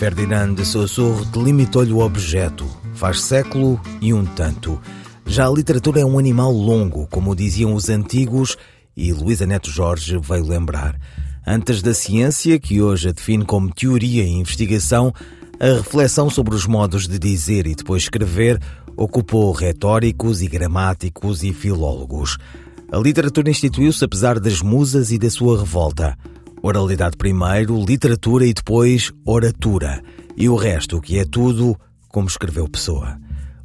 Ferdinand de Saussure delimitou-lhe o objeto. Faz século e um tanto. Já a literatura é um animal longo, como diziam os antigos, e Luísa Neto Jorge veio lembrar. Antes da ciência, que hoje a define como teoria e investigação, a reflexão sobre os modos de dizer e depois escrever ocupou retóricos e gramáticos e filólogos. A literatura instituiu-se apesar das musas e da sua revolta. Oralidade primeiro, literatura e depois oratura. E o resto, que é tudo, como escreveu Pessoa.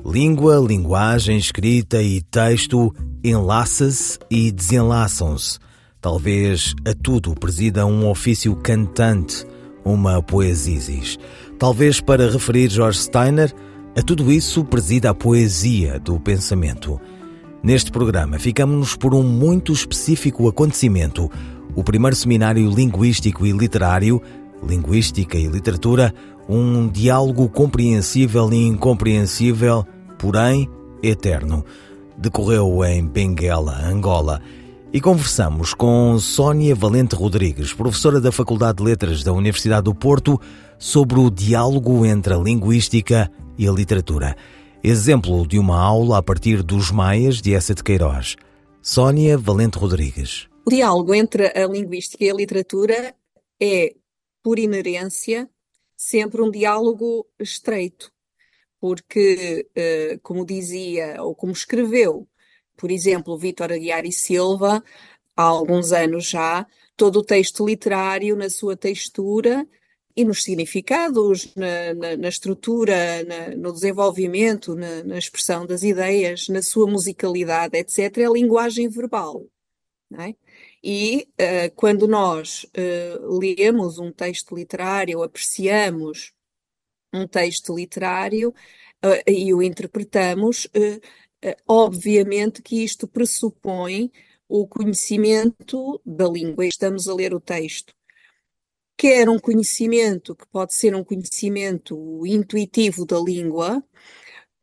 Língua, linguagem, escrita e texto enlaça-se e desenlaçam-se. Talvez a tudo presida um ofício cantante, uma poesisis. Talvez para referir George Steiner, a tudo isso presida a poesia do pensamento. Neste programa, ficamos por um muito específico acontecimento o primeiro seminário linguístico e literário, Linguística e Literatura, um diálogo compreensível e incompreensível, porém eterno. Decorreu em Benguela, Angola, e conversamos com Sónia Valente Rodrigues, professora da Faculdade de Letras da Universidade do Porto, sobre o diálogo entre a linguística e a literatura. Exemplo de uma aula a partir dos Maias de Essa de Queiroz. Sónia Valente Rodrigues. O diálogo entre a linguística e a literatura é, por inerência, sempre um diálogo estreito, porque, eh, como dizia ou como escreveu, por exemplo, Vítor Aguiar e Silva, há alguns anos já, todo o texto literário na sua textura e nos significados, na, na, na estrutura, na, no desenvolvimento, na, expressão das ideias, na sua musicalidade, etc., é a linguagem verbal. É? E uh, quando nós uh, lemos um texto literário, apreciamos um texto literário uh, e o interpretamos, obviamente que isto pressupõe o conhecimento da língua. Estamos a ler o texto. Quer um conhecimento que pode ser um conhecimento intuitivo da língua,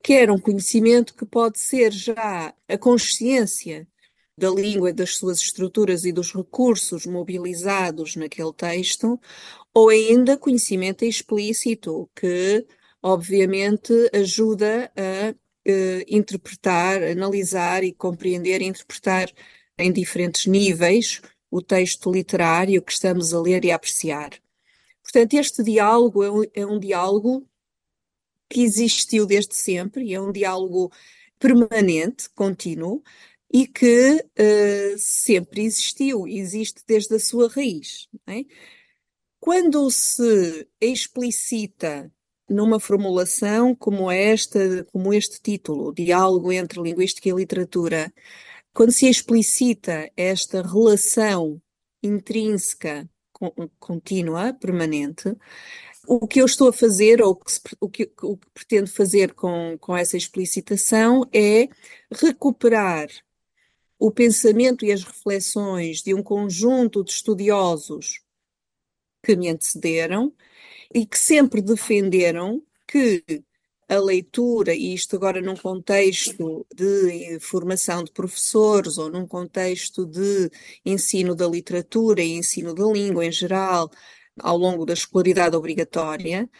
quer um conhecimento que pode ser já a consciência da língua, das suas estruturas e dos recursos mobilizados naquele texto, ou ainda conhecimento explícito, que obviamente ajuda a uh, interpretar, analisar e compreender e interpretar em diferentes níveis o texto literário que estamos a ler e a apreciar. Portanto, este diálogo é um, é um diálogo que existiu desde sempre e é um diálogo permanente, contínuo, e que uh, sempre existiu, existe desde a sua raiz. É? Quando se explicita numa formulação como esta, como este título, Diálogo entre Linguística e Literatura, quando se explicita esta relação intrínseca, contínua, permanente, o que eu estou a fazer, ou o que, o que pretendo fazer com, com essa explicitação, é recuperar o pensamento e as reflexões de um conjunto de estudiosos que me antecederam e que sempre defenderam que a leitura, e isto agora num contexto de formação de professores ou num contexto de ensino da literatura e ensino da língua em geral, ao longo da escolaridade obrigatória,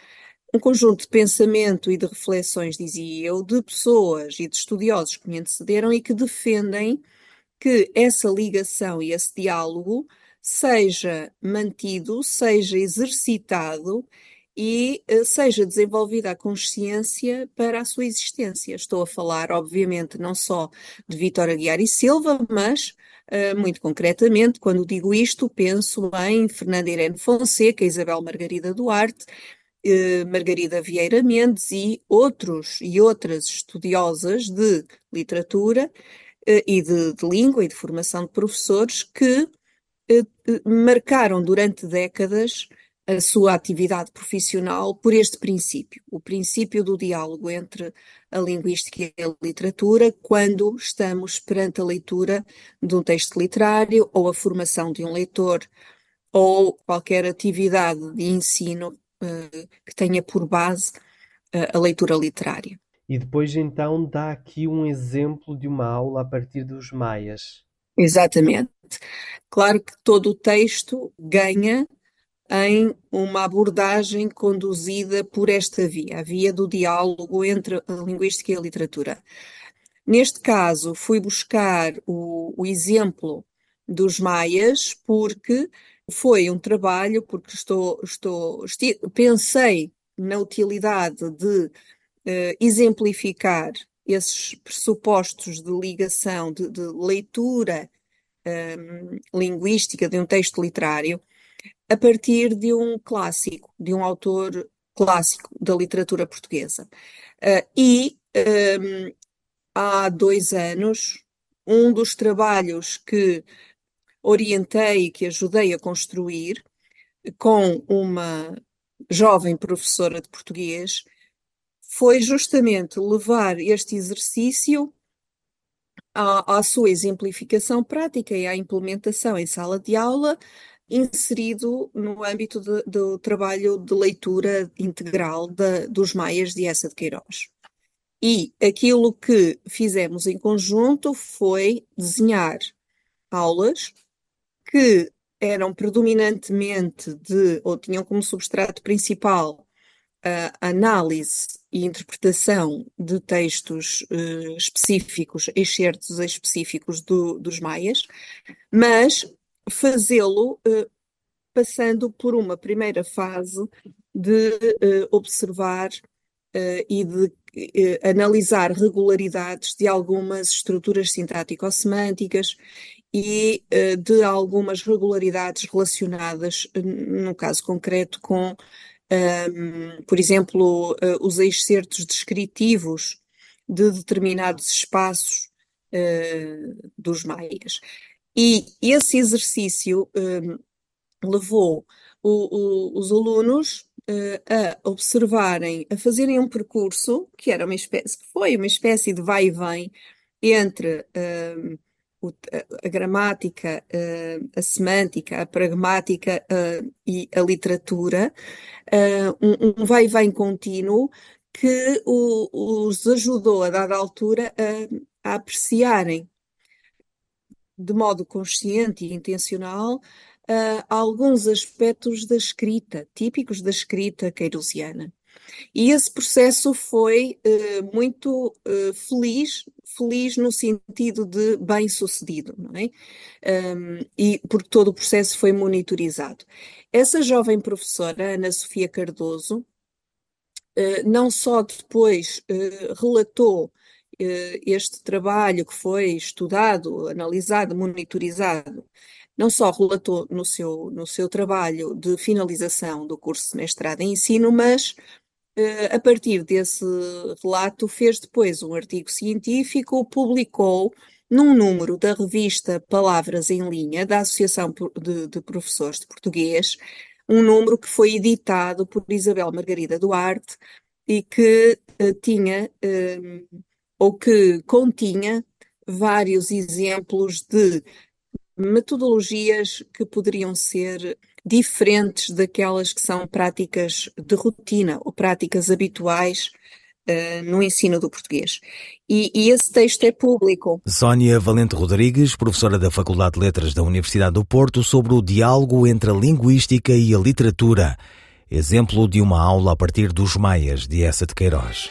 um conjunto de pensamento e de reflexões, dizia eu, de pessoas e de estudiosos que me antecederam e que defendem que essa ligação e esse diálogo seja mantido, seja exercitado e uh, seja desenvolvida a consciência para a sua existência. Estou a falar, obviamente, não só de Vítor Aguiar e Silva, mas uh, muito concretamente, quando digo isto, penso em Fernanda Irene Fonseca, Isabel Margarida Duarte, uh, Margarida Vieira Mendes e outros e outras estudiosas de literatura eh, e de, de, língua e de formação de professores que eh, eh, marcaram durante décadas a sua atividade profissional por este princípio, o princípio do diálogo entre a linguística e a literatura, quando estamos perante a leitura de um texto literário ou a formação de um leitor ou qualquer atividade de ensino uh, que tenha por base uh, a leitura literária. E depois então dá aqui um exemplo de uma aula a partir dos maias. Exatamente. Claro que todo o texto ganha em uma abordagem conduzida por esta via, a via do diálogo entre a linguística e a literatura. Neste caso, fui buscar o, o exemplo dos maias, porque foi um trabalho, porque estou, estou, pensei na utilidade de uh, exemplificar esses pressupostos de ligação, de, de leitura um, ehm, linguística de um texto literário, a partir de um clássico, de um autor clássico da literatura portuguesa. Uh, e um, ehm, há dois anos, um dos trabalhos que orientei, que ajudei a construir, com uma jovem professora de português, foi justamente levar este exercício à, à, sua exemplificação prática e à implementação em sala de aula, inserido no âmbito de, do trabalho de leitura integral de, dos Maias de Essa de Queiroz. E aquilo que fizemos em conjunto foi desenhar aulas que eram predominantemente de, ou tinham como substrato principal, a análise e interpretação de textos uh, específicos, excertos específicos do, dos maias, mas fazê-lo uh, passando por uma primeira fase de uh, observar e de analisar regularidades de algumas estruturas sintático-semânticas e de algumas regularidades relacionadas, no caso concreto, com um, por exemplo, uh, os excertos descritivos de determinados espaços uh, dos maias. E esse exercício um, levou o, o, os alunos uh, a observarem, a fazerem um percurso que era uma espécie, foi uma espécie de vai e vem entre a, gramática, a semântica, a pragmática e a literatura, um, vai e vem contínuo que os ajudou a dada altura a, apreciarem de modo consciente e intencional alguns aspectos da escrita, típicos da escrita queirosiana. E esse processo foi uh, muito uh, feliz, feliz no sentido de bem sucedido, não é? Um, e porque todo o processo foi monitorizado. Essa jovem professora, Ana Sofia Cardoso, uh, não só depois relatou este trabalho que foi estudado, analisado, monitorizado, não só relatou no seu, no seu trabalho de finalização do curso de mestrado em ensino, mas a partir desse relato, fez depois um artigo científico, publicou num número da revista Palavras em Linha, da Associação de, de Professores de Português, um número que foi editado por Isabel Margarida Duarte e que uh, tinha, uh, ou que continha, vários exemplos de metodologias que poderiam ser diferentes daquelas que são práticas de rotina ou práticas habituais uh, no ensino do português. E, e, esse texto é público. Sónia Valente Rodrigues, professora da Faculdade de Letras da Universidade do Porto, sobre o diálogo entre a linguística e a literatura. Exemplo de uma aula a partir dos Maias de Essa de Queiroz.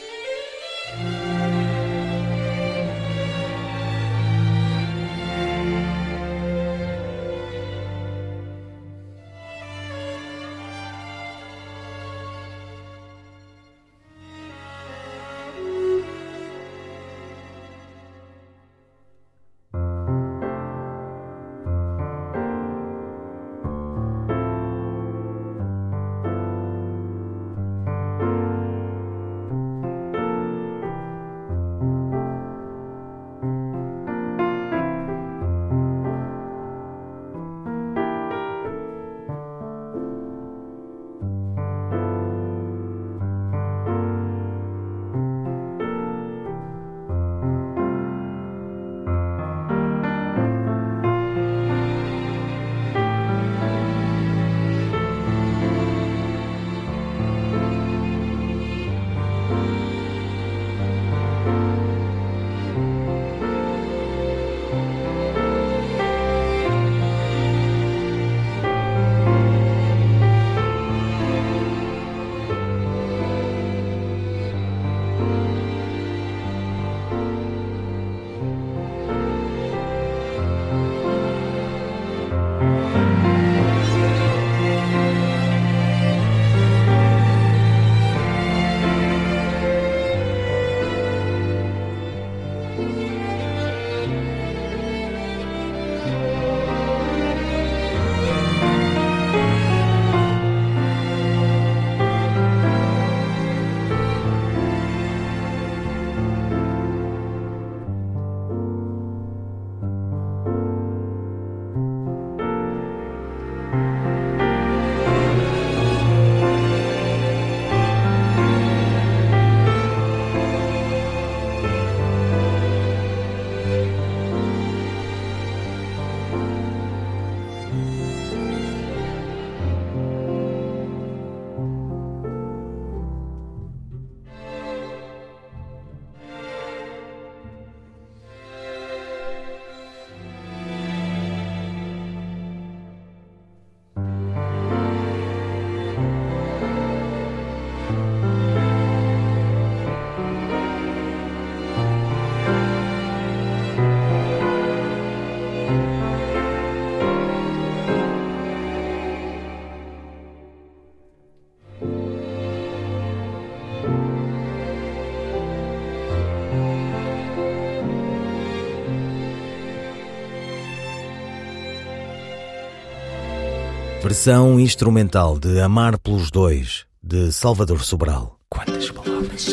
Versão instrumental de Amar pelos Dois, de Salvador Sobral. Quantas palavras?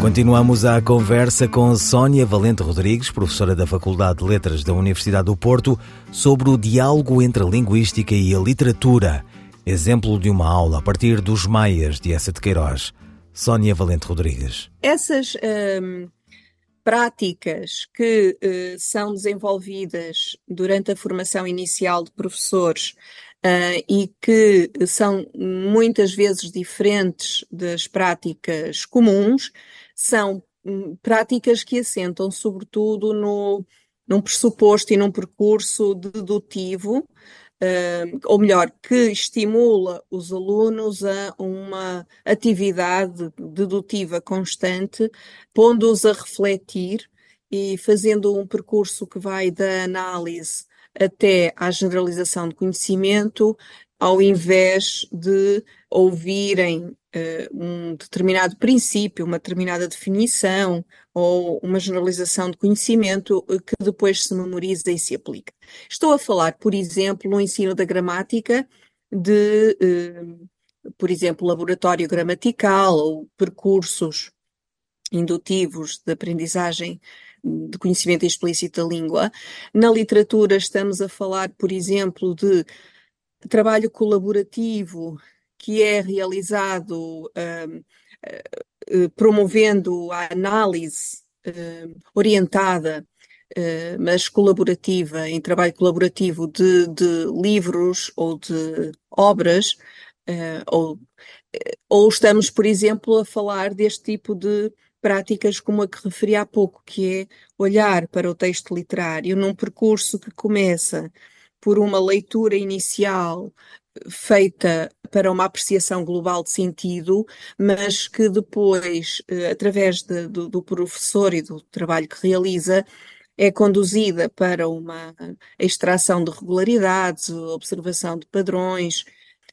Continuamos a conversa com Sónia Valente Rodrigues, professora da Faculdade de Letras da Universidade do Porto, sobre o diálogo entre a linguística e a literatura, exemplo de uma aula a partir dos Maias de Essa de Queiroz. Sónia Valente Rodrigues. Essas hum, práticas que uh, são desenvolvidas durante a formação inicial de professores uh, e que são muitas vezes diferentes das práticas comuns, são um, práticas que assentam sobretudo no, num pressuposto e num percurso dedutivo ou melhor, que estimula os alunos a uma atividade dedutiva constante, pondo-os a refletir e fazendo um percurso que vai da análise até à generalização de conhecimento, ao invés de ouvirem um determinado princípio, uma determinada definição ou uma generalização de conhecimento uh, que depois se memoriza e se aplica. Estou a falar, por exemplo, no ensino da gramática de, uh, por exemplo, laboratório gramatical ou percursos indutivos de aprendizagem de conhecimento explícito da língua. Na literatura estamos a falar, por exemplo, de trabalho colaborativo que é realizado um, uh, promovendo a análise uh, orientada, uh, mas colaborativa, em trabalho colaborativo de, de livros ou de obras, ou, ou estamos, por exemplo, a falar deste tipo de práticas como a que referi há pouco, que é olhar para o texto literário num percurso que começa por uma leitura inicial feita para uma apreciação global de sentido, mas que depois, eh, através de, do, do professor e do trabalho que realiza, é conduzida para uma extração de regularidades, observação de padrões,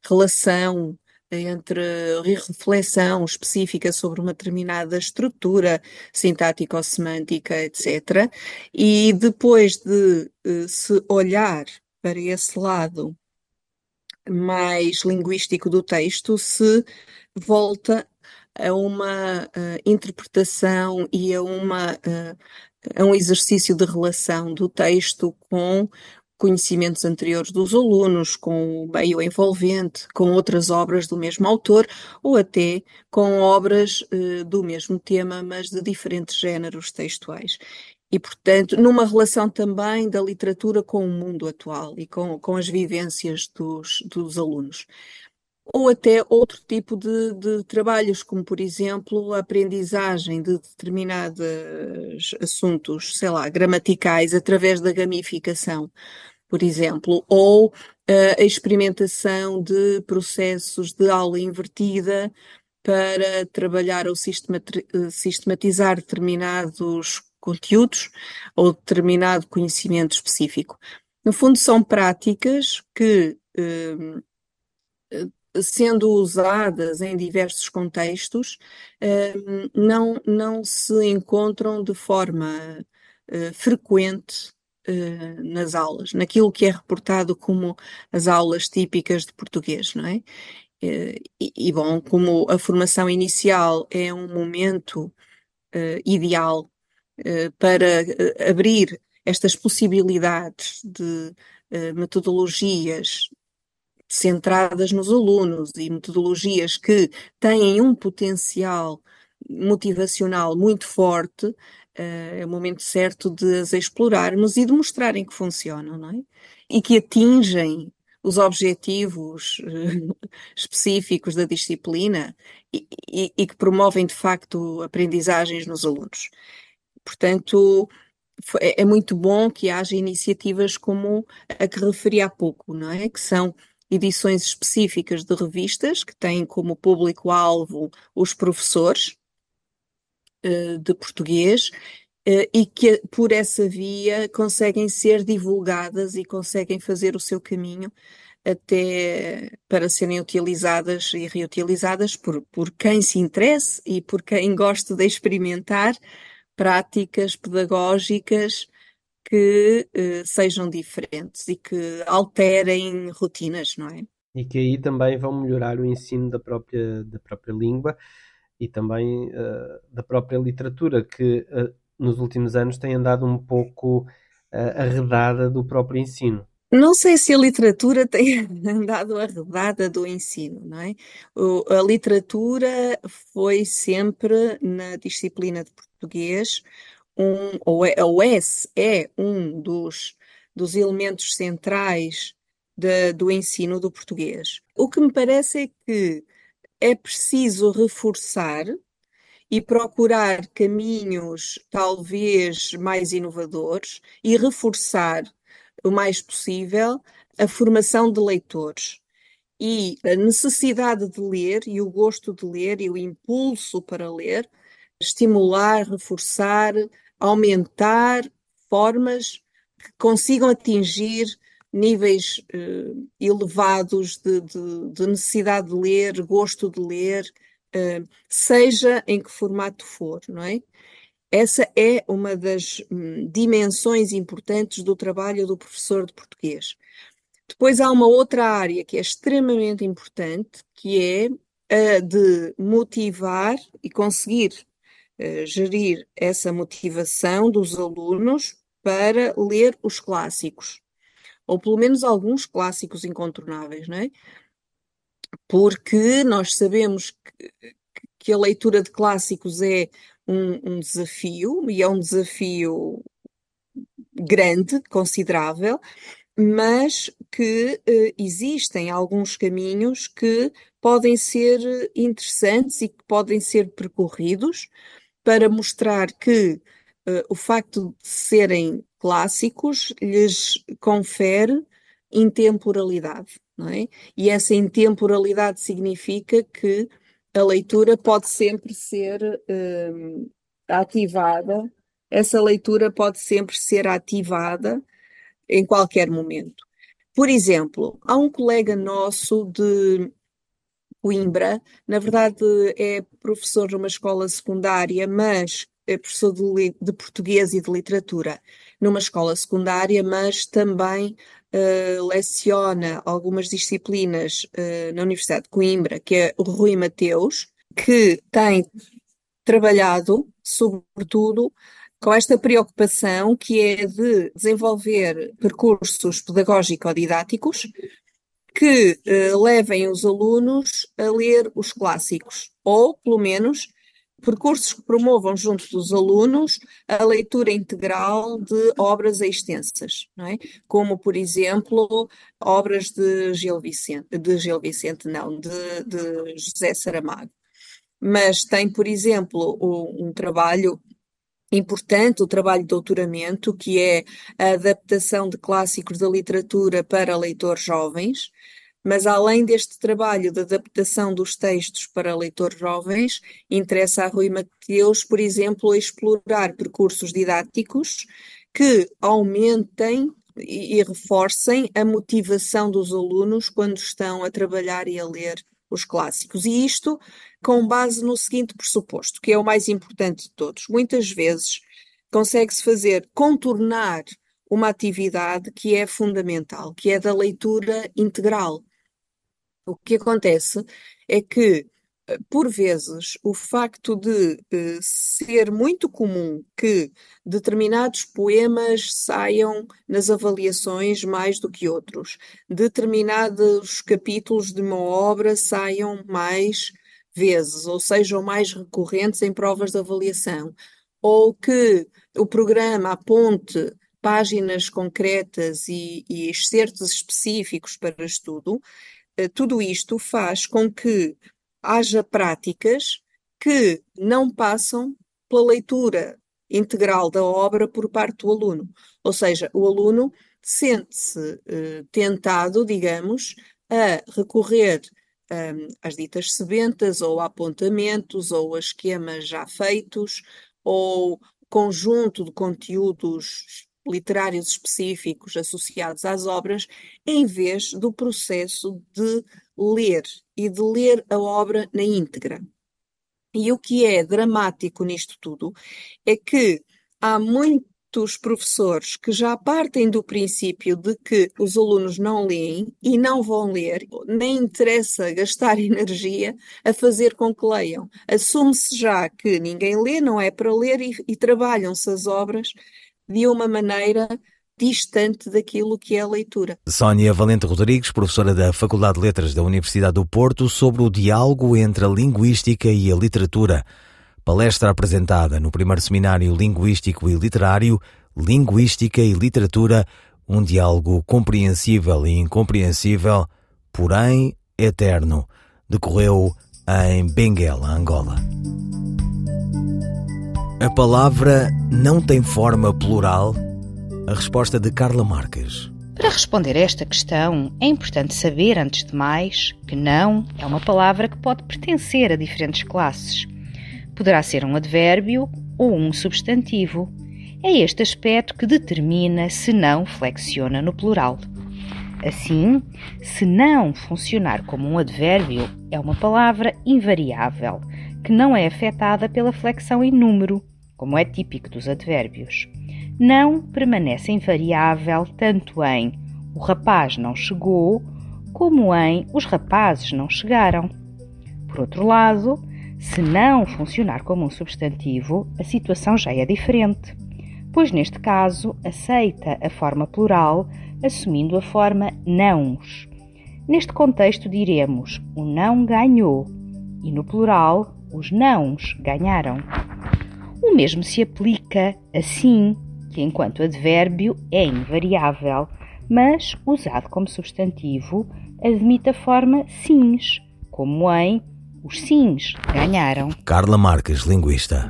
relação entre reflexão específica sobre uma determinada estrutura sintático-semântica, etc. E depois de uh, se olhar para esse lado mais linguístico do texto, se volta a uma uh, interpretação e a, uma, uh, a um exercício de relação do texto com conhecimentos anteriores dos alunos, com o meio envolvente, com outras obras do mesmo autor ou até com obras uh, do mesmo tema, mas de diferentes géneros textuais. E, portanto, numa relação também da literatura com o mundo atual e com, com as vivências dos, dos alunos. Ou até outro tipo de, de trabalhos, como, por exemplo, a aprendizagem de determinados assuntos, sei lá, gramaticais, através da gamificação, por exemplo, ou a experimentação de processos de aula invertida para trabalhar ou sistematizar determinados conteúdos ou determinado conhecimento específico. No fundo, são práticas que, hum, sendo usadas em diversos contextos, hum, não, não se encontram de forma eh, frequente eh, nas aulas, naquilo que é reportado como as aulas típicas de português, não é? Eh, e, e bom, como a formação inicial é um momento ideal eh, para eh, abrir estas possibilidades de eh, metodologias centradas nos alunos e metodologias que têm um potencial motivacional muito forte, é o momento certo de as explorarmos e de mostrarem que funcionam, não é? E que atingem os objetivos específicos da disciplina e, e, e que promovem de facto aprendizagens nos alunos. Portanto, é, é muito bom que haja iniciativas como a que referi há pouco, não é? Que são edições específicas de revistas que têm como público-alvo os professores uh, de português uh, e que por essa via conseguem ser divulgadas e conseguem fazer o seu caminho até para serem utilizadas e reutilizadas por, por quem se interesse e por quem gosta de experimentar práticas pedagógicas que uh, sejam diferentes e que alterem rotinas, não é? E que aí também vão melhorar o ensino da própria, da própria língua e também uh, da própria literatura, que uh, nos últimos anos tem andado um pouco arredada do próprio ensino. Não sei se a literatura tem andado arredada do ensino, não é? A literatura foi sempre na disciplina de português um, ou é, ou é, é um dos, dos elementos centrais de, do ensino do português. O que me parece é que é preciso reforçar e procurar caminhos talvez mais inovadores e reforçar o mais possível a formação de leitores. E a necessidade de ler e o gosto de ler e o impulso para ler, estimular, reforçar, aumentar formas que consigam atingir níveis eh, elevados de, de, de, necessidade de ler, gosto de ler, eh, seja em que formato for, não é? Essa é uma das hum, dimensões importantes do trabalho do professor de português. Depois há uma outra área que é extremamente importante, que é a de motivar e conseguir uh, gerir essa motivação dos alunos para ler os clássicos, ou pelo menos alguns clássicos incontornáveis, não é? Porque nós sabemos que, que a leitura de clássicos é um, um desafio, e é um desafio grande, considerável, mas que eh, existem alguns caminhos que podem ser interessantes e que podem ser percorridos para mostrar que eh, o facto de serem clássicos lhes confere intemporalidade, é? E essa intemporalidade significa que a leitura pode sempre ser um, ativada, essa leitura pode sempre ser ativada em qualquer momento. Por exemplo, há um colega nosso de Coimbra, na verdade é professor numa escola secundária, mas professor de, de português e de literatura numa escola secundária, mas também uh, leciona algumas disciplinas uh, na Universidade de Coimbra, que é o Rui Mateus, que tem trabalhado, sobretudo, com esta preocupação que é de desenvolver percursos pedagógico-didáticos que levem os alunos a ler os clássicos, ou, pelo menos, percursos que promovam junto dos alunos a leitura integral de obras extensas, não é? Como, por exemplo, obras de Gil Vicente, de Gil Vicente, não, de, de José Saramago. Mas tem, por exemplo, um, um trabalho importante, o trabalho de doutoramento, que é a adaptação de clássicos da literatura para leitores jovens, mas além deste trabalho de adaptação dos textos para leitores jovens, interessa a Rui Mateus, por exemplo, explorar percursos didáticos que aumentem e reforcem a motivação dos alunos quando estão a trabalhar e a ler os clássicos. E isto com base no seguinte pressuposto, que é o mais importante de todos. Muitas vezes consegue-se fazer contornar uma atividade que é fundamental, que é da leitura integral. O que acontece é que, eh, por vezes, o facto de uh, ser muito comum que determinados poemas saiam nas avaliações mais do que outros, determinados capítulos de uma obra saiam mais vezes ou sejam mais recorrentes em provas de avaliação, ou que o programa aponte páginas concretas e, e excertos específicos para estudo, eh, tudo isto faz com que haja práticas que não passam pela leitura integral da obra por parte do aluno. Ou seja, o aluno sente-se eh, tentado, digamos, a recorrer um, às ditas sebentas, ou a apontamentos, ou a esquemas já feitos, ou conjunto de conteúdos literários específicos associados às obras, em vez do processo de ler e de ler a obra na íntegra. E o que é dramático nisto tudo é que há muito muitos professores que já partem do princípio de que os alunos não leem e não vão ler, nem interessa gastar energia a fazer com que leiam. Assume-se já que ninguém lê, não é para ler, e, e trabalham-se as obras de uma maneira distante daquilo que é a leitura. Sónia Valente Rodrigues, professora da Faculdade de Letras da Universidade do Porto, sobre o diálogo entre a linguística e a literatura. Palestra apresentada no primeiro seminário linguístico e literário, Linguística e Literatura, um diálogo compreensível e incompreensível, porém eterno, decorreu em Benguela, Angola. A palavra não tem forma plural? A resposta de Carla Marques. Para responder a esta questão, é importante saber, antes de mais, que não é uma palavra que pode pertencer a diferentes classes poderá ser um advérbio ou um substantivo. É este aspecto que determina se não flexiona no plural. Assim, se não funcionar como um advérbio, é uma palavra invariável, que não é afetada pela flexão em número, como é típico dos advérbios. Não permanece invariável tanto em o rapaz não chegou, como em os rapazes não chegaram. Por outro lado, se não funcionar como um substantivo, a situação já é diferente, pois neste caso aceita a forma plural assumindo a forma nãos. Neste contexto diremos o não ganhou e no plural os nãos ganharam. O mesmo se aplica assim, que enquanto advérbio é invariável, mas usado como substantivo admite a forma sims, como em os sims ganharam. Carla Marques, linguista.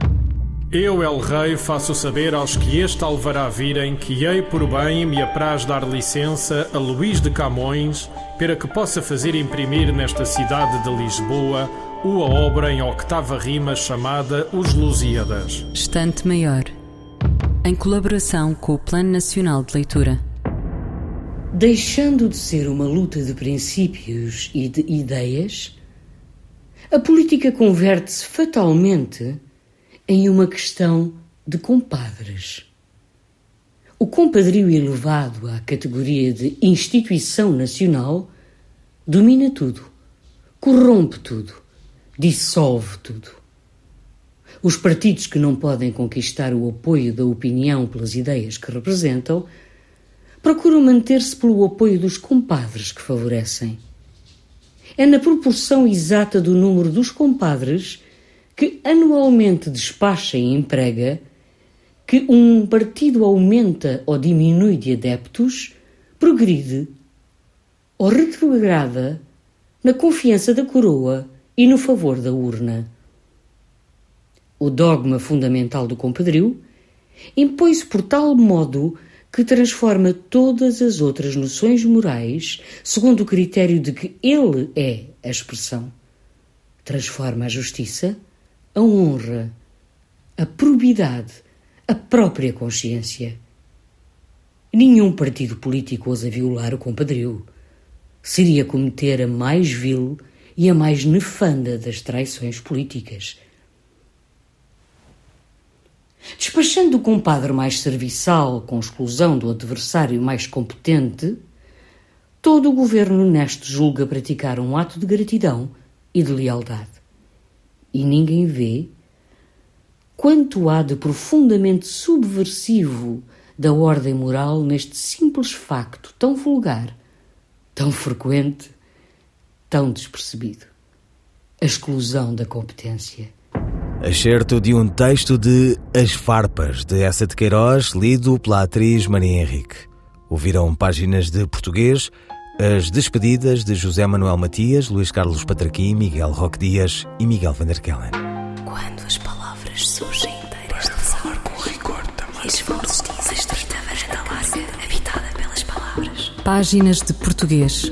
Eu, El Rei, faço saber aos que este alvará virem que hei por bem me apraz dar licença a Luís de Camões para que possa fazer imprimir nesta cidade de Lisboa uma obra em octava rima chamada Os Lusíadas. Estante Maior, em colaboração com o Plano Nacional de Leitura. Deixando de ser uma luta de princípios e de ideias, a política converte-se fatalmente em uma questão de compadres. O compadrio elevado à categoria de instituição nacional domina tudo, corrompe tudo, dissolve tudo. Os partidos que não podem conquistar o apoio da opinião pelas ideias que representam procuram manter-se pelo apoio dos compadres que favorecem é na proporção exata do número dos compadres que anualmente despacha e emprega que um partido aumenta ou diminui de adeptos, progride ou retrograda na confiança da coroa e no favor da urna. O dogma fundamental do compadrio impõe-se por tal modo que transforma todas as outras noções morais segundo o critério de que ele é a expressão. Transforma a justiça, a honra, a probidade, a própria consciência. Nenhum partido político ousa violar o compadrio. Seria cometer a mais vil e a mais nefanda das traições políticas – Despachando o compadre mais serviçal com exclusão do adversário mais competente, todo o governo neste julga praticar um ato de gratidão e de lealdade. E ninguém vê quanto há de profundamente subversivo da ordem moral neste simples facto tão vulgar, tão frequente, tão despercebido. A exclusão da competência. Acerto de um texto de As Farpas, de Essa de Queiroz, lido pela atriz Maria Henrique. Ouviram páginas de português, as despedidas de José Manuel Matias, Luís Carlos Patraqui, Miguel Roque Dias e Miguel Van der Kellen. Quando as palavras surgem inteiras Basta de falar com rigor também. Esforços de existir, habitada pelas palavras. Páginas de português